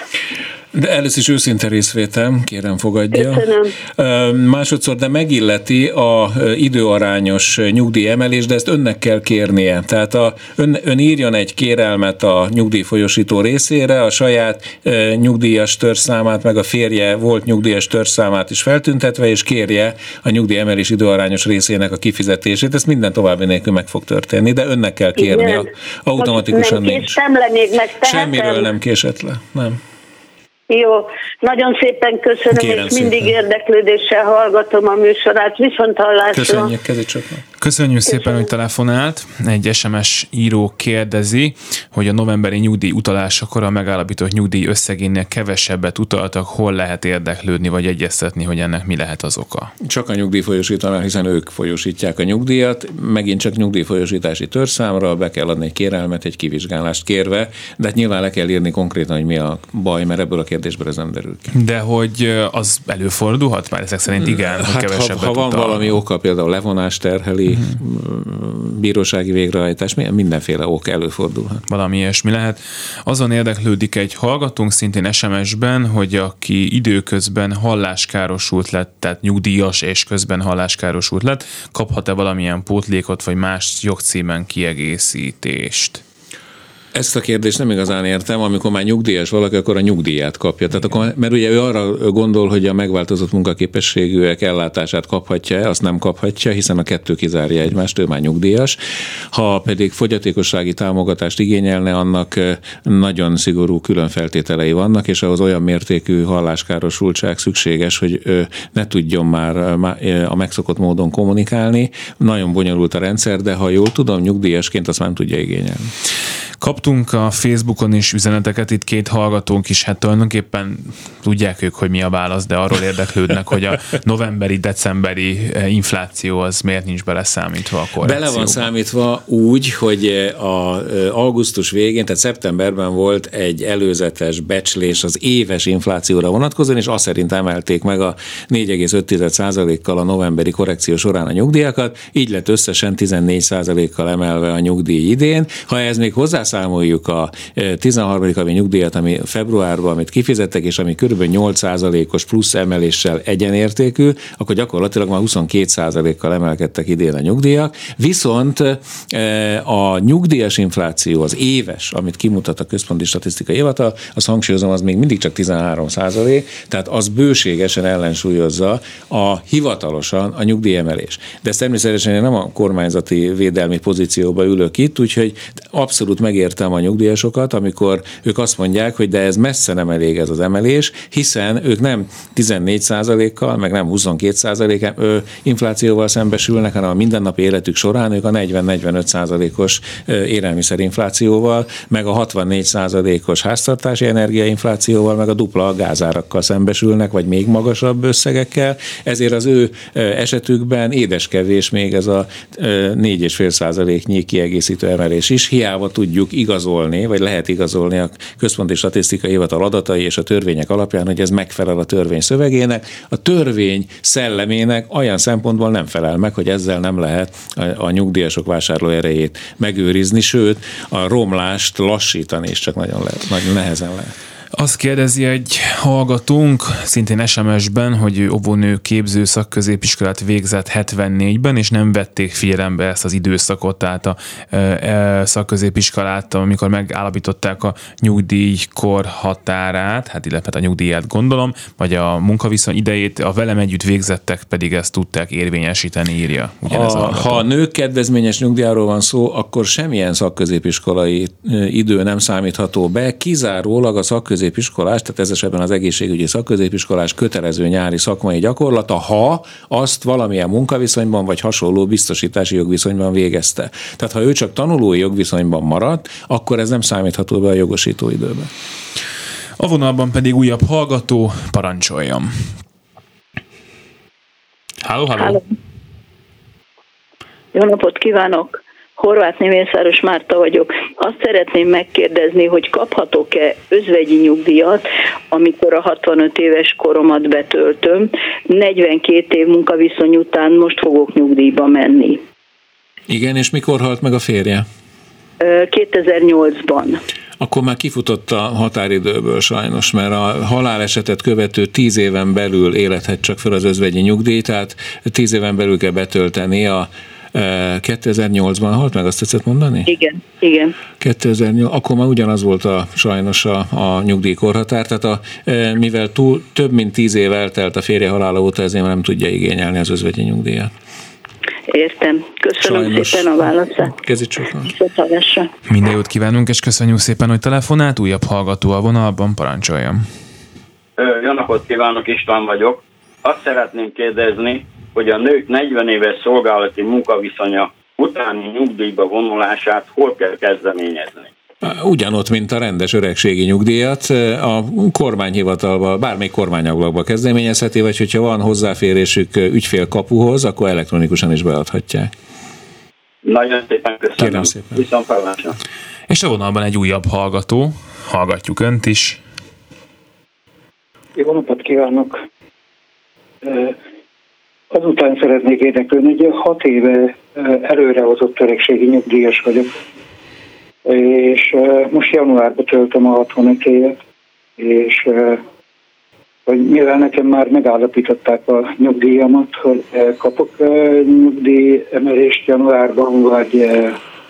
De először is őszinte részvétel, kérem fogadja. Köszönöm. Másodszor, de megilleti a időarányos nyugdíjemelés, de ezt önnek kell kérnie. Tehát a, ön, ön írjon egy kérelmet a nyugdíjfolyosító részére, a saját nyugdíjas törszámát, meg a férje volt nyugdíjas törszámát is feltüntetve, és kérje a nyugdíjemelés időarányos részének a kifizetését. Ezt minden további nélkül meg fog történni, de önnek kell kérni. Automatikusan nem nincs. le még meg Semmiről nem késett le. Nem. Jó, nagyon szépen köszönöm, Kérem és mindig szépen. érdeklődéssel hallgatom a műsorát. Viszont hallásra. Köszönjük, csak. Köszönjük szépen, hogy telefonált. Egy SMS író kérdezi, hogy a novemberi nyugdíj utalásakor a megállapított nyugdíj összegénél kevesebbet utaltak, hol lehet érdeklődni vagy egyeztetni, hogy ennek mi lehet az oka? Csak a nyugdíjfolyosítónál, hiszen ők folyosítják a nyugdíjat, megint csak nyugdíjfolyosítási törszámra be kell adni egy kérelmet, egy kivizsgálást kérve, de hát nyilván le kell írni konkrétan, hogy mi a baj, mert ebből a kérdésből ez nem derül ki. De hogy az előfordulhat már ezek szerint igen, hát, kevesebbet ha, ha van utal. valami oka, például levonás terheli, uh-huh. bírósági végrehajtás, mindenféle ok előfordulhat. Valami ilyesmi lehet. Azon érdeklődik egy hallgatónk szintén SMS-ben, hogy aki időközben halláskárosult lett, tehát nyugdíjas és közben halláskárosult lett, kaphat-e valamilyen pótlékot vagy más jogcímen kiegészítést? Ezt a kérdést nem igazán értem, amikor már nyugdíjas valaki, akkor a nyugdíját kapja. Tehát akkor, mert ugye ő arra gondol, hogy a megváltozott munkaképességűek ellátását kaphatja, azt nem kaphatja, hiszen a kettő kizárja egymást, ő már nyugdíjas. Ha pedig fogyatékossági támogatást igényelne, annak nagyon szigorú külön feltételei vannak, és ahhoz olyan mértékű halláskárosultság szükséges, hogy ne tudjon már a megszokott módon kommunikálni. Nagyon bonyolult a rendszer, de ha jól tudom, nyugdíjasként azt nem tudja igényelni. Kaptunk a Facebookon is üzeneteket, itt két hallgatónk is, hát tulajdonképpen tudják ők, hogy mi a válasz, de arról érdeklődnek, hogy a novemberi, decemberi eh, infláció az miért nincs beleszámítva a korrekcióba. Bele van számítva úgy, hogy a eh, augusztus végén, tehát szeptemberben volt egy előzetes becslés az éves inflációra vonatkozóan, és azt szerint emelték meg a 4,5%-kal a novemberi korrekció során a nyugdíjakat, így lett összesen 14%-kal emelve a nyugdíj idén. Ha ez még hozzászámoljuk a 13. E, havi nyugdíjat, ami februárban, amit kifizettek, és ami kb. 8%-os plusz emeléssel egyenértékű, akkor gyakorlatilag már 22%-kal emelkedtek idén a nyugdíjak. Viszont a nyugdíjas infláció, az éves, amit kimutat a Központi Statisztikai Hivatal, az hangsúlyozom, az még mindig csak 13 tehát az bőségesen ellensúlyozza a hivatalosan a nyugdíjemelés. De ez természetesen én nem a kormányzati védelmi pozícióba ülök itt, úgyhogy abszolút megértem a nyugdíjasokat, amikor ők azt mondják, hogy de ez messze nem elég ez az emelés, hiszen ők nem 14%-kal, meg nem 22% inflációval szembesülnek, hanem a mindennapi életük során ők a 40-45%-os élelmiszerinflációval, meg a 64%-os háztartási energiainflációval, meg a dupla gázárakkal szembesülnek, vagy még magasabb összegekkel, ezért az ő esetükben édeskevés még ez a 4,5 százaléknyi kiegészítő emelés is. Hiába tudjuk igazolni, vagy lehet igazolni a Központi Statisztikai Hivatal adatai és a törvények alapján, hogy ez megfelel a törvény szövegének. A törvény szellemének olyan szempontból nem felel meg, hogy ezzel nem lehet a nyugdíjasok vásárló erejét megőrizni, sőt a romlást lassítani is csak nagyon, lehet, nagyon nehezen lehet. Azt kérdezi egy hallgatónk, szintén SMS-ben, hogy ő óvónő képző szakközépiskolát végzett 74-ben, és nem vették figyelembe ezt az időszakot, tehát a e, e, szakközépiskolát, amikor megállapították a nyugdíjkor határát, hát illetve hát a nyugdíját gondolom, vagy a munkaviszony idejét, a velem együtt végzettek pedig ezt tudták érvényesíteni, írja. A, a ha a nők kedvezményes nyugdíjáról van szó, akkor semmilyen szakközépiskolai idő nem számítható be, kizárólag a szakközépiskolai szakközépiskolás, tehát ez esetben az egészségügyi szakközépiskolás kötelező nyári szakmai gyakorlata, ha azt valamilyen munkaviszonyban vagy hasonló biztosítási jogviszonyban végezte. Tehát ha ő csak tanulói jogviszonyban maradt, akkor ez nem számítható be a jogosító időbe. A vonalban pedig újabb hallgató, parancsoljam. Halló, halló. Jó napot kívánok! Horváth Mészáros Márta vagyok. Azt szeretném megkérdezni, hogy kaphatok-e özvegyi nyugdíjat, amikor a 65 éves koromat betöltöm. 42 év munkaviszony után most fogok nyugdíjba menni. Igen, és mikor halt meg a férje? 2008-ban. Akkor már kifutott a határidőből sajnos, mert a halálesetet követő tíz éven belül élethet csak fel az özvegyi nyugdíj, tehát tíz éven belül kell betölteni a 2008-ban halt meg, azt tetszett mondani? Igen, igen. 2008, akkor már ugyanaz volt a, sajnos a, a nyugdíjkorhatár, tehát a, mivel túl, több mint tíz év eltelt a férje halála óta, ezért nem tudja igényelni az özvegyi nyugdíjat. Értem. Köszönöm Sajnos. szépen a válaszát. Kezit sokan. Minden jót kívánunk, és köszönjük szépen, hogy telefonált. Újabb hallgató a vonalban, parancsoljam. Jó napot kívánok, István vagyok. Azt szeretném kérdezni, hogy a nők 40 éves szolgálati munkaviszonya utáni nyugdíjba vonulását hol kell kezdeményezni? Ugyanott, mint a rendes öregségi nyugdíjat, a kormányhivatalba, bármelyik kormányablakba kezdeményezheti, vagy hogyha van hozzáférésük ügyfélkapuhoz, akkor elektronikusan is beadhatják. Nagyon szépen köszönöm. Kérem szépen. Viszont És a vonalban egy újabb hallgató. Hallgatjuk Önt is. Jó napot kívánok! Azután szeretnék érdeklődni, hogy hat éve előrehozott öregségi nyugdíjas vagyok, és most januárban töltöm a 65 évet, és hogy mivel nekem már megállapították a nyugdíjamat, hogy kapok nyugdíj emelést januárban, vagy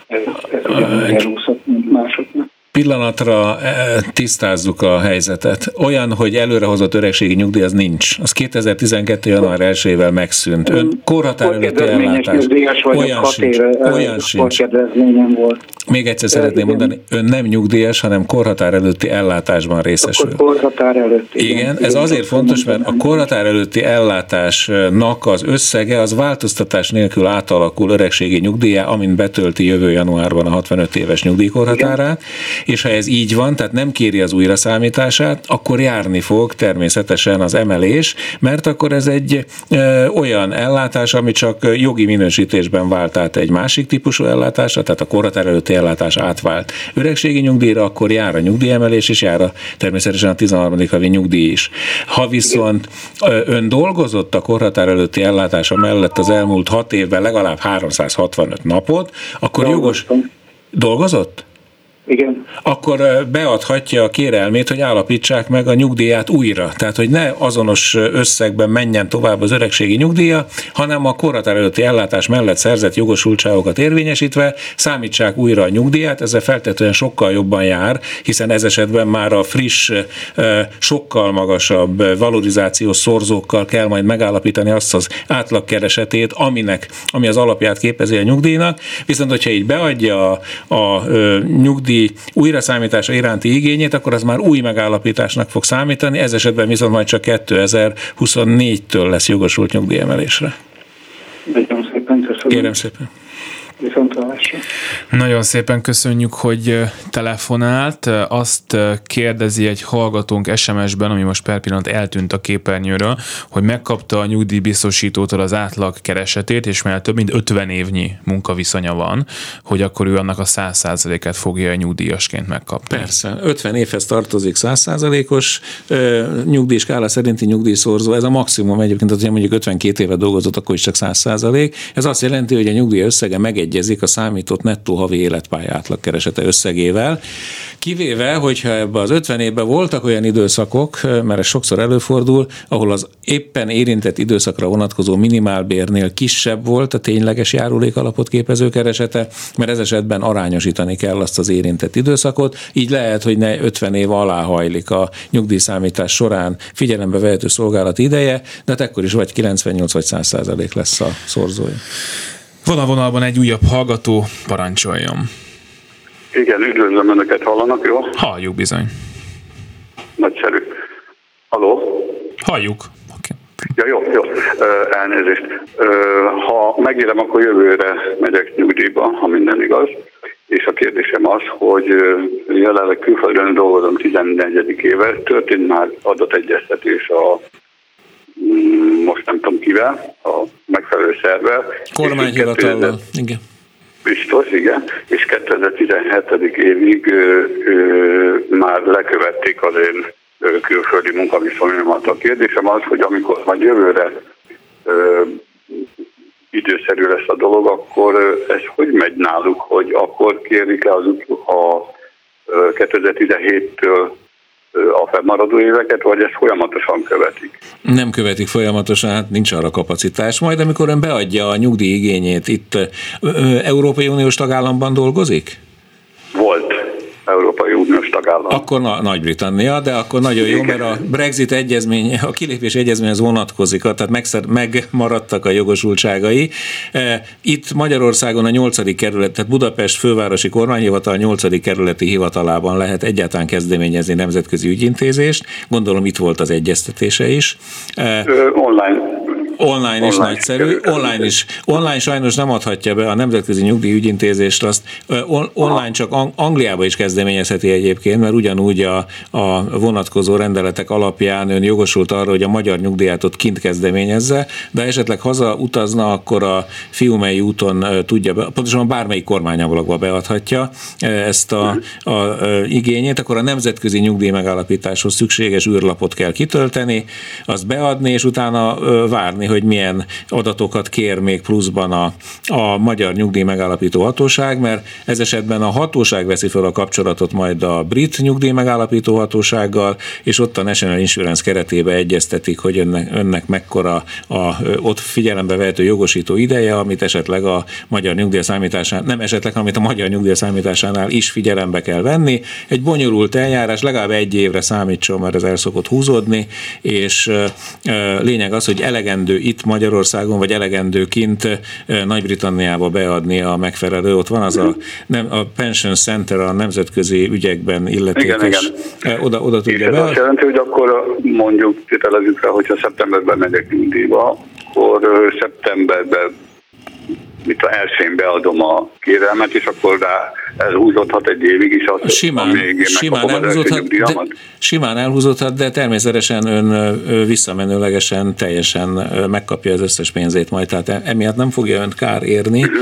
ez, ez ugyanúgy elúszott, mint másoknak. Pillanatra eh, tisztázzuk a helyzetet. Olyan, hogy előrehozott öregségi nyugdíj, az nincs. Az 2012. január 1-ével megszűnt. Ön korhatár előtti ellátás. Olyan sincs. Éve, olyan sincs. Volt. Még egyszer szeretném mondani, ön nem nyugdíjas, hanem korhatár előtti ellátásban részesül. Akkor korhatár előtti. Igen, ez azért fontos, mert a korhatár előtti ellátásnak az összege az változtatás nélkül átalakul öregségi nyugdíjá, amint betölti jövő januárban a 65 éves nyugdíjkorhatárát, és ha ez így van, tehát nem kéri az újraszámítását, akkor járni fog természetesen az emelés, mert akkor ez egy ö, olyan ellátás, ami csak jogi minősítésben vált át egy másik típusú ellátásra, tehát a korhatár előtti ellátás átvált öregségi nyugdíjra, akkor jár a nyugdíjemelés, és jár a, természetesen a 13. havi nyugdíj is. Ha viszont ön dolgozott a korhatár előtti ellátása mellett az elmúlt hat évben legalább 365 napot, akkor jogos... Dolgozott? Igen. Akkor beadhatja a kérelmét, hogy állapítsák meg a nyugdíját újra. Tehát, hogy ne azonos összegben menjen tovább az öregségi nyugdíja, hanem a korhatár előtti ellátás mellett szerzett jogosultságokat érvényesítve számítsák újra a nyugdíját, ezzel feltétlenül sokkal jobban jár, hiszen ez esetben már a friss, sokkal magasabb valorizációs szorzókkal kell majd megállapítani azt az átlagkeresetét, aminek, ami az alapját képezi a nyugdíjnak, viszont hogyha így beadja a, a nyugdíj újra számítása iránti igényét, akkor az már új megállapításnak fog számítani, ez esetben viszont majd csak 2024-től lesz jogosult nyugdíjemelésre. Nagyon szépen köszönöm. Kérem szépen. Viszontlátásra. Nagyon szépen köszönjük, hogy telefonált. Azt kérdezi egy hallgatónk SMS-ben, ami most per pillanat eltűnt a képernyőről, hogy megkapta a nyugdíjbiztosítótól az átlag keresetét, és már több mint 50 évnyi munkaviszonya van, hogy akkor ő annak a 100%-át fogja a nyugdíjasként megkapni. Persze, 50 évhez tartozik 100%-os nyugdíjskála szerinti nyugdíjszorzó, ez a maximum egyébként, hogy mondjuk 52 éve dolgozott, akkor is csak 100%. Ez azt jelenti, hogy a nyugdíj összege megegy megegyezik a számított nettó havi életpálya átlagkeresete összegével. Kivéve, hogyha ebbe az 50 évben voltak olyan időszakok, mert ez sokszor előfordul, ahol az éppen érintett időszakra vonatkozó minimálbérnél kisebb volt a tényleges járulék alapot képező keresete, mert ez esetben arányosítani kell azt az érintett időszakot, így lehet, hogy ne 50 év alá hajlik a nyugdíjszámítás során figyelembe vehető szolgálati ideje, de hát ekkor is vagy 98 vagy 100 százalék lesz a szorzója. Van a vonalban egy újabb hallgató, parancsoljon. Igen, üdvözlöm Önöket, hallanak, jó? Halljuk bizony. Nagyszerű. Haló? Halljuk. Okay. Ja, jó, jó. Elnézést. Ha megélem, akkor jövőre megyek nyugdíjba, ha minden igaz. És a kérdésem az, hogy jelenleg külföldön dolgozom 14. éve, történt már adategyeztetés a Mm, most nem tudom kivel, a megfelelő szervvel. Kormányhivatallal, igen. Biztos, igen. És 2017. évig ö, ö, már lekövették az én külföldi munkaviszonyomat. A kérdésem az, hogy amikor majd jövőre ö, időszerű lesz a dolog, akkor ez hogy megy náluk, hogy akkor kérik le az a 2017-től a fennmaradó éveket, vagy ezt folyamatosan követik? Nem követik folyamatosan, hát nincs arra kapacitás. Majd amikor ön beadja a nyugdíj igényét, itt Európai Uniós tagállamban dolgozik? Tagállam. Akkor na- Nagy-Britannia, de akkor nagyon jó, mert a Brexit egyezmény, a kilépés egyezményhez vonatkozik, tehát megszer, megmaradtak a jogosultságai. E, itt Magyarországon a 8. kerület, tehát Budapest fővárosi kormányhivatal 8. kerületi hivatalában lehet egyáltalán kezdeményezni nemzetközi ügyintézést. Gondolom itt volt az egyeztetése is. Ö, online Online, online is nagyszerű. Online is. Online sajnos nem adhatja be a Nemzetközi Nyugdíjügyintézést, azt online csak Angliába is kezdeményezheti egyébként, mert ugyanúgy a, a vonatkozó rendeletek alapján ön jogosult arra, hogy a magyar nyugdíját ott kint kezdeményezze, de esetleg haza utazna, akkor a fiumei úton tudja, be, pontosan bármelyik kormányablakba beadhatja ezt a, a, a igényét, akkor a nemzetközi nyugdíj megállapításhoz szükséges űrlapot kell kitölteni, azt beadni, és utána várni, hogy milyen adatokat kér még pluszban a, a Magyar Nyugdíj Megállapító Hatóság, mert ez esetben a hatóság veszi fel a kapcsolatot majd a brit nyugdíj megállapító hatósággal, és ott a National Insurance keretébe egyeztetik, hogy önnek, önnek mekkora a, ott figyelembe vehető jogosító ideje, amit esetleg a magyar nyugdíj számításán, nem esetleg, amit a magyar nyugdíj számításánál is figyelembe kell venni. Egy bonyolult eljárás, legalább egy évre számítson, mert ez el szokott húzódni, és lényeg az, hogy elegendő itt Magyarországon, vagy elegendő kint Nagy-Britanniába beadni a megfelelő, ott van az a, nem, a Pension Center a nemzetközi ügyekben illetékes. Igen, igen. Oda, oda tudja be. Ez azt jelenti, hogy akkor mondjuk tételezzük rá, hogyha szeptemberben megyek nyugdíjba, akkor szeptemberben mit a elsőn beadom a kérelmet, és akkor rá elhúzódhat egy évig is az, simán, simán elhúzódhat, de, simán elhúzódhat, de természetesen ön visszamenőlegesen teljesen megkapja az összes pénzét majd, tehát e- emiatt nem fogja önt kár érni. Uh-huh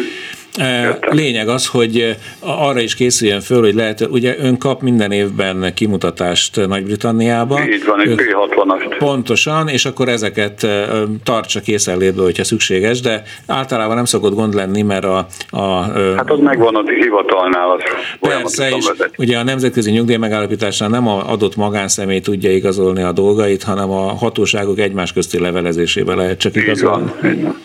Lényeg az, hogy arra is készüljön föl, hogy lehet, ugye ön kap minden évben kimutatást Nagy-Britanniába. Így van, egy P60-ast. Pontosan, és akkor ezeket tartsa készenlétbe, hogyha szükséges, de általában nem szokott gond lenni, mert a... a hát az megvan a hivatalnál. Az persze, és ugye a nemzetközi nyugdíjmegállapításnál nem a adott magánszemély tudja igazolni a dolgait, hanem a hatóságok egymás közti levelezésébe lehet csak igazolni. Így van, így van.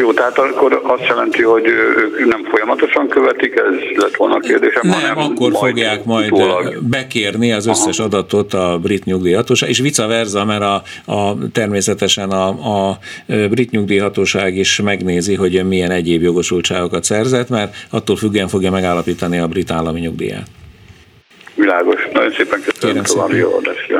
Jó, tehát akkor azt jelenti, hogy ők nem folyamatosan követik, ez lett volna a kérdésem. Nem, hanem akkor majd fogják majd utólag. bekérni az összes Aha. adatot a brit nyugdíjhatóság, és vice versa, mert a, a, természetesen a, a brit nyugdíjhatóság is megnézi, hogy milyen egyéb jogosultságokat szerzett, mert attól függően fogja megállapítani a brit állami nyugdíját. Világos. Nagyon szépen köszönöm, további jó adást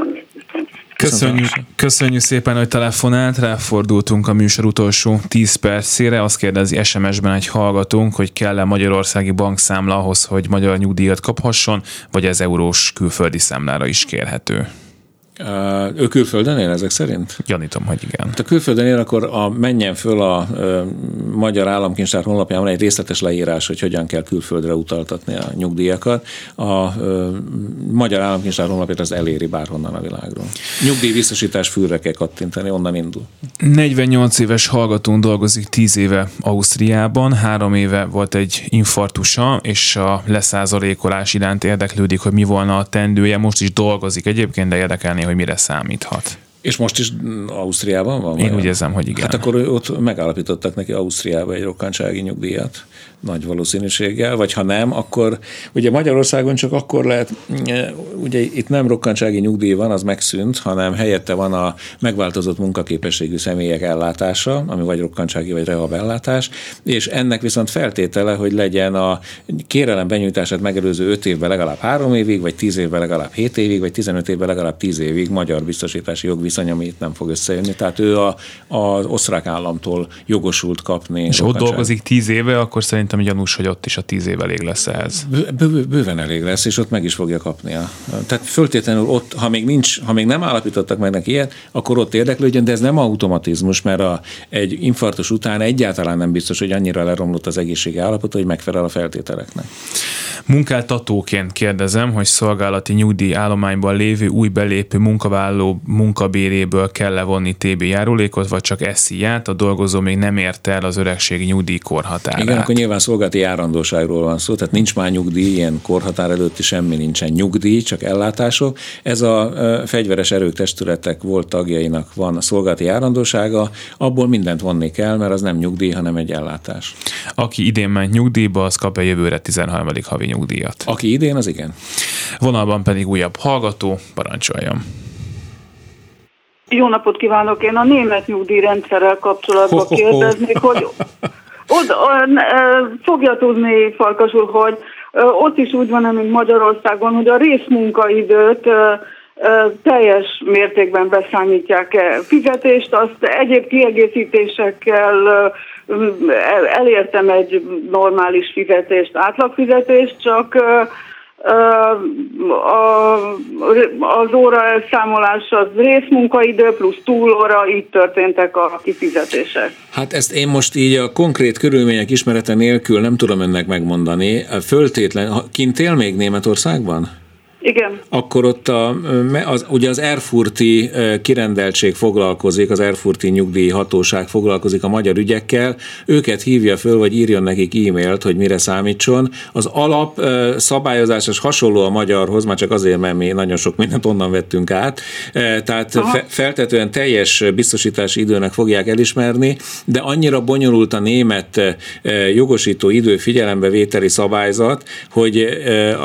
Köszönjük, köszönjük szépen, hogy telefonált, ráfordultunk a műsor utolsó 10 percére. Azt kérdezi SMS-ben egy hallgatónk, hogy kell-e magyarországi bankszámla ahhoz, hogy magyar nyugdíjat kaphasson, vagy ez eurós külföldi számlára is kérhető. Ő külföldön él ezek szerint? Gyanítom, hogy igen. Hát a külföldön él, akkor a, menjen föl a, a Magyar Államkincstár honlapján van egy részletes leírás, hogy hogyan kell külföldre utaltatni a nyugdíjakat. A, a Magyar Államkincstár honlapját az eléri bárhonnan a világról. Nyugdíjbiztosítás fülre kell kattintani, onnan indul. 48 éves hallgatónk dolgozik 10 éve Ausztriában, három éve volt egy infartusa, és a leszázalékolás iránt érdeklődik, hogy mi volna a tendője. Most is dolgozik egyébként, de érdekelni, hogy mire számíthat. És most is Ausztriában van? Én úgy érzem, hogy igen. Hát akkor ott megállapítottak neki Ausztriába egy rokkantsági nyugdíjat nagy valószínűséggel, vagy ha nem, akkor ugye Magyarországon csak akkor lehet, ugye itt nem rokkantsági nyugdíj van, az megszűnt, hanem helyette van a megváltozott munkaképességű személyek ellátása, ami vagy rokkantsági, vagy ellátás, és ennek viszont feltétele, hogy legyen a kérelem benyújtását megelőző 5 évben legalább 3 évig, vagy 10 évben legalább 7 évig, vagy 15 évben legalább 10 évig magyar biztosítási jogviszony, ami itt nem fog összejönni. Tehát ő a, az osztrák államtól jogosult kapni. És ott dolgozik 10 éve, akkor szerint szerintem gyanús, hogy ott is a tíz év elég lesz ehhez. Bő, bőven elég lesz, és ott meg is fogja kapni. Tehát föltétlenül ott, ha még, nincs, ha még nem állapítottak meg neki ilyet, akkor ott érdeklődjön, de ez nem automatizmus, mert a, egy infarktus után egyáltalán nem biztos, hogy annyira leromlott az egészségi állapot, hogy megfelel a feltételeknek. Munkáltatóként kérdezem, hogy szolgálati nyugdíj állományban lévő új belépő munkavállaló munkabéréből kell levonni TB járulékot, vagy csak SZI-ját, a dolgozó még nem érte el az öregségi nyugdíj korhatárát. Igen, akkor nyilván szolgálati járandóságról van szó, tehát nincs már nyugdíj, ilyen korhatár előtti semmi nincsen nyugdíj, csak ellátások. Ez a fegyveres erők testületek volt tagjainak van a szolgálati járandósága, abból mindent vonni kell, mert az nem nyugdíj, hanem egy ellátás. Aki idén ment nyugdíjba, az kap egy jövőre 13. havi nyugdíjat. Aki idén, az igen. Vonalban pedig újabb hallgató, parancsoljon. Jó napot kívánok! Én a német nyugdíjrendszerrel kapcsolatban kérdeznék, hogy oda, fogja tudni Farkas úr, hogy ott is úgy van, mint Magyarországon, hogy a részmunkaidőt teljes mértékben beszámítják -e fizetést, azt egyéb kiegészítésekkel elértem egy normális fizetést, átlagfizetést, csak az óra elszámolás az részmunkaidő plusz túlóra, így történtek a kifizetések. Hát ezt én most így a konkrét körülmények ismerete nélkül nem tudom önnek megmondani. Föltétlen, kint él még Németországban? Igen. Akkor ott a, az, ugye az Erfurti kirendeltség foglalkozik, az Erfurti nyugdíj hatóság foglalkozik a magyar ügyekkel, őket hívja föl, vagy írjon nekik e-mailt, hogy mire számítson. Az alap szabályozás az hasonló a magyarhoz, már csak azért, mert mi nagyon sok mindent onnan vettünk át, tehát fe, feltetően teljes biztosítási időnek fogják elismerni, de annyira bonyolult a német jogosító idő figyelembevételi szabályzat, hogy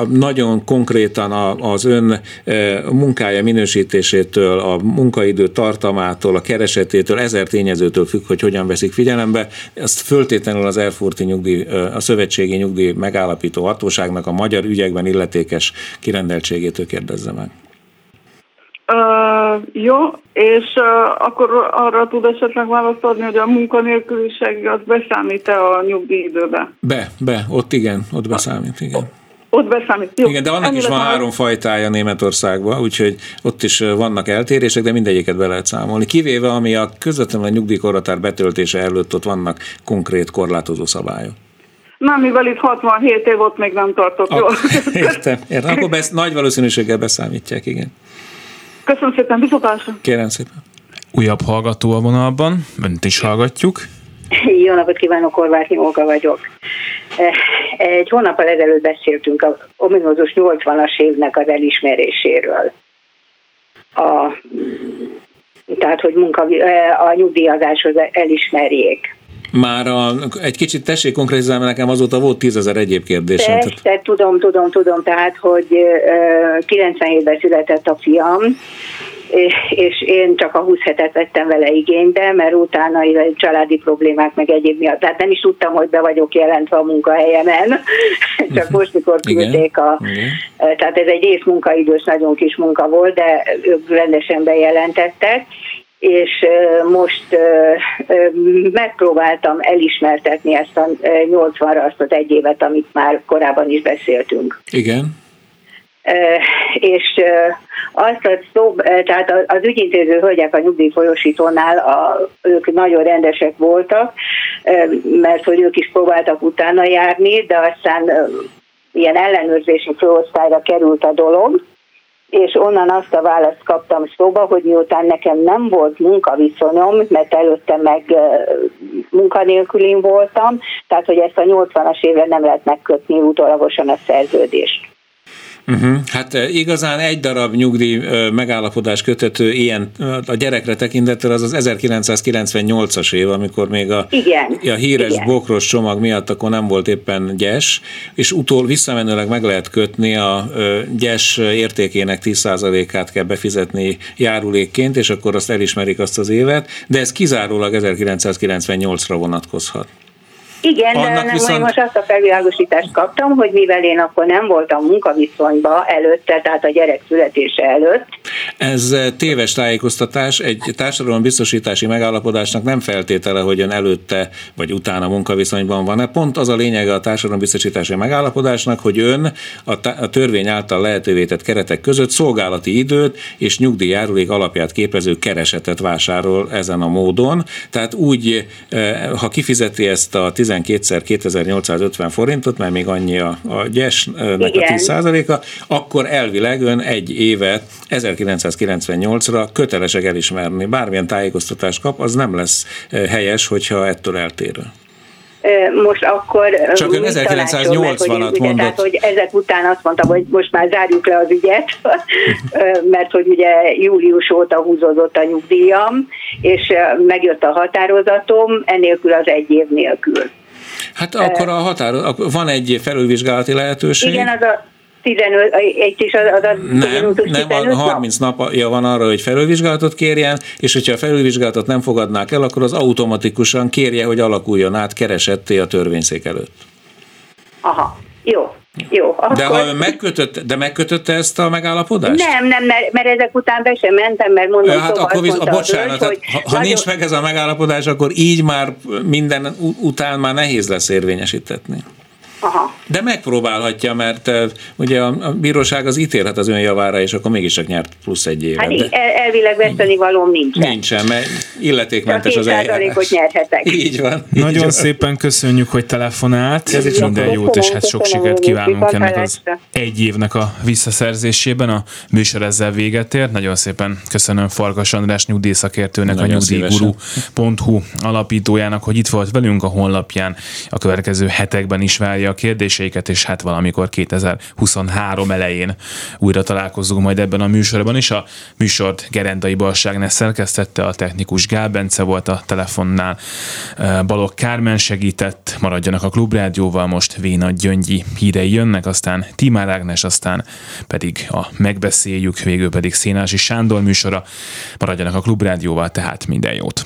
nagyon konkrétan a az ön e, munkája minősítésétől, a munkaidő tartamától, a keresetétől, ezer tényezőtől függ, hogy hogyan veszik figyelembe. Ezt föltétlenül az Erfurti nyugdíj, e, a szövetségi nyugdíj megállapító hatóságnak a magyar ügyekben illetékes kirendeltségétől kérdezze meg. Uh, jó, és uh, akkor arra tud esetleg választ adni, hogy a munkanélküliség az beszámít-e a nyugdíjidőbe? Be, be, ott igen, ott beszámít, igen. Ott beszámít. Jó. Igen, de annak is van három fajtája Németországban, úgyhogy ott is vannak eltérések, de mindegyiket be lehet számolni. Kivéve, ami a közvetlenül a nyugdíjkorhatár betöltése előtt ott vannak konkrét korlátozó szabályok. Nem, mivel itt 67 év ott még nem tartok. Jó. Értem, értem. Akkor besz, nagy valószínűséggel beszámítják, igen. Köszönöm szépen, viszontlátásra. Kérem szépen. Újabb hallgató a vonalban, önt is hallgatjuk. Jó napot kívánok, Horváth Jóka vagyok. Egy hónappal ezelőtt beszéltünk a ominózus 80-as évnek az elismeréséről. A, tehát, hogy munka, a nyugdíjazáshoz elismerjék. Már a, egy kicsit tessék konkrétizálni, nekem azóta volt tízezer egyéb kérdésem. Persze, tehát... tudom, tudom, tudom, tehát, hogy 97-ben született a fiam, és én csak a 20 hetet vettem vele igénybe, mert utána családi problémák meg egyéb miatt. Tehát nem is tudtam, hogy be vagyok jelentve a munkahelyemen, csak most, mikor küldték a... Igen. Tehát ez egy részmunkaidős, nagyon kis munka volt, de ők rendesen bejelentettek, és most megpróbáltam elismertetni ezt a 80-ra azt az egy évet, amit már korábban is beszéltünk. Igen és azt a szó, tehát az ügyintéző hölgyek a nyugdíjfolyosítónál a, ők nagyon rendesek voltak, mert hogy ők is próbáltak utána járni, de aztán ilyen ellenőrzési főosztályra került a dolog, és onnan azt a választ kaptam szóba, hogy miután nekem nem volt munkaviszonyom, mert előtte meg munkanélkülin voltam, tehát hogy ezt a 80-as évre nem lehet megkötni utólagosan a szerződést. Uh-huh. Hát igazán egy darab nyugdíj megállapodás kötető ilyen a gyerekre tekintettel az az 1998-as év, amikor még a, igen, a híres igen. bokros csomag miatt akkor nem volt éppen gyes, és utól visszamenőleg meg lehet kötni a gyes értékének 10%-át kell befizetni járulékként, és akkor azt elismerik azt az évet, de ez kizárólag 1998-ra vonatkozhat. Igen, Annak de nem, viszont... most azt a felvilágosítást kaptam, hogy mivel én akkor nem voltam munkaviszonyban előtte, tehát a gyerek születése előtt. Ez eh, téves tájékoztatás, egy társadalombiztosítási megállapodásnak nem feltétele, hogy ön előtte vagy utána munkaviszonyban van. Pont az a lényege a társadalombiztosítási megállapodásnak, hogy ön a, a törvény által lehetővé tett keretek között szolgálati időt és nyugdíjjárulék alapját képező keresetet vásárol ezen a módon. Tehát úgy, eh, ha kifizeti ezt a 10 12-szer 2850 forintot, mert még annyi a, a gyesnek a 10%-a, akkor elvileg ön egy évet 1998-ra kötelesek elismerni. Bármilyen tájékoztatást kap, az nem lesz eh, helyes, hogyha ettől eltérő most akkor... Csak ön 1980-at mondott. Tehát, hogy ezek után azt mondtam, hogy most már zárjuk le az ügyet, mert hogy ugye július óta húzódott a nyugdíjam, és megjött a határozatom, enélkül az egy év nélkül. Hát akkor a határ, van egy felülvizsgálati lehetőség. Igen, az a 15, egy kis az, az nem, nem, 15 30 nap? napja van arra, hogy felülvizsgálatot kérjen, és hogyha a felülvizsgálatot nem fogadnák el, akkor az automatikusan kérje, hogy alakuljon át keresetté a törvényszék előtt. Aha, jó. Jó, akkor... De ha megkötött, de megkötötte ezt a megállapodást? Nem, nem, mert, mert ezek után be sem mentem, mert mondom, hát szóval akkor visz, bocsánat, hölgy, hát, ha, ha nagyon... nincs meg ez a megállapodás, akkor így már minden után már nehéz lesz érvényesítetni. Aha. De megpróbálhatja, mert uh, ugye a, a bíróság az ítélhet az ön javára, és akkor mégiscsak nyert plusz egy évet. Hát de... így, el, elvileg veszteni valóm nincsen. Nincsen, mert illetékmentes az eljárás. nyerhetek. Így van. Így Nagyon van. szépen köszönjük, hogy telefonált. Ez is minden jót, és hát sok sikert kívánunk ennek az egy évnek a visszaszerzésében. A műsor ezzel véget ért. Nagyon szépen köszönöm Farkas András nyugdíjszakértőnek, Nagyon a nyugdíjguru.hu alapítójának, hogy itt volt velünk a honlapján. A következő hetekben is várja kérdéseiket, és hát valamikor 2023 elején újra találkozunk majd ebben a műsorban is. A műsort Gerendai Balságnál szerkesztette, a technikus Gál volt a telefonnál, Balog Kármen segített, maradjanak a Klubrádióval, most Véna Gyöngyi hírei jönnek, aztán Timár Ágnes, aztán pedig a Megbeszéljük, végül pedig Szénási Sándor műsora, maradjanak a Klubrádióval, tehát minden jót!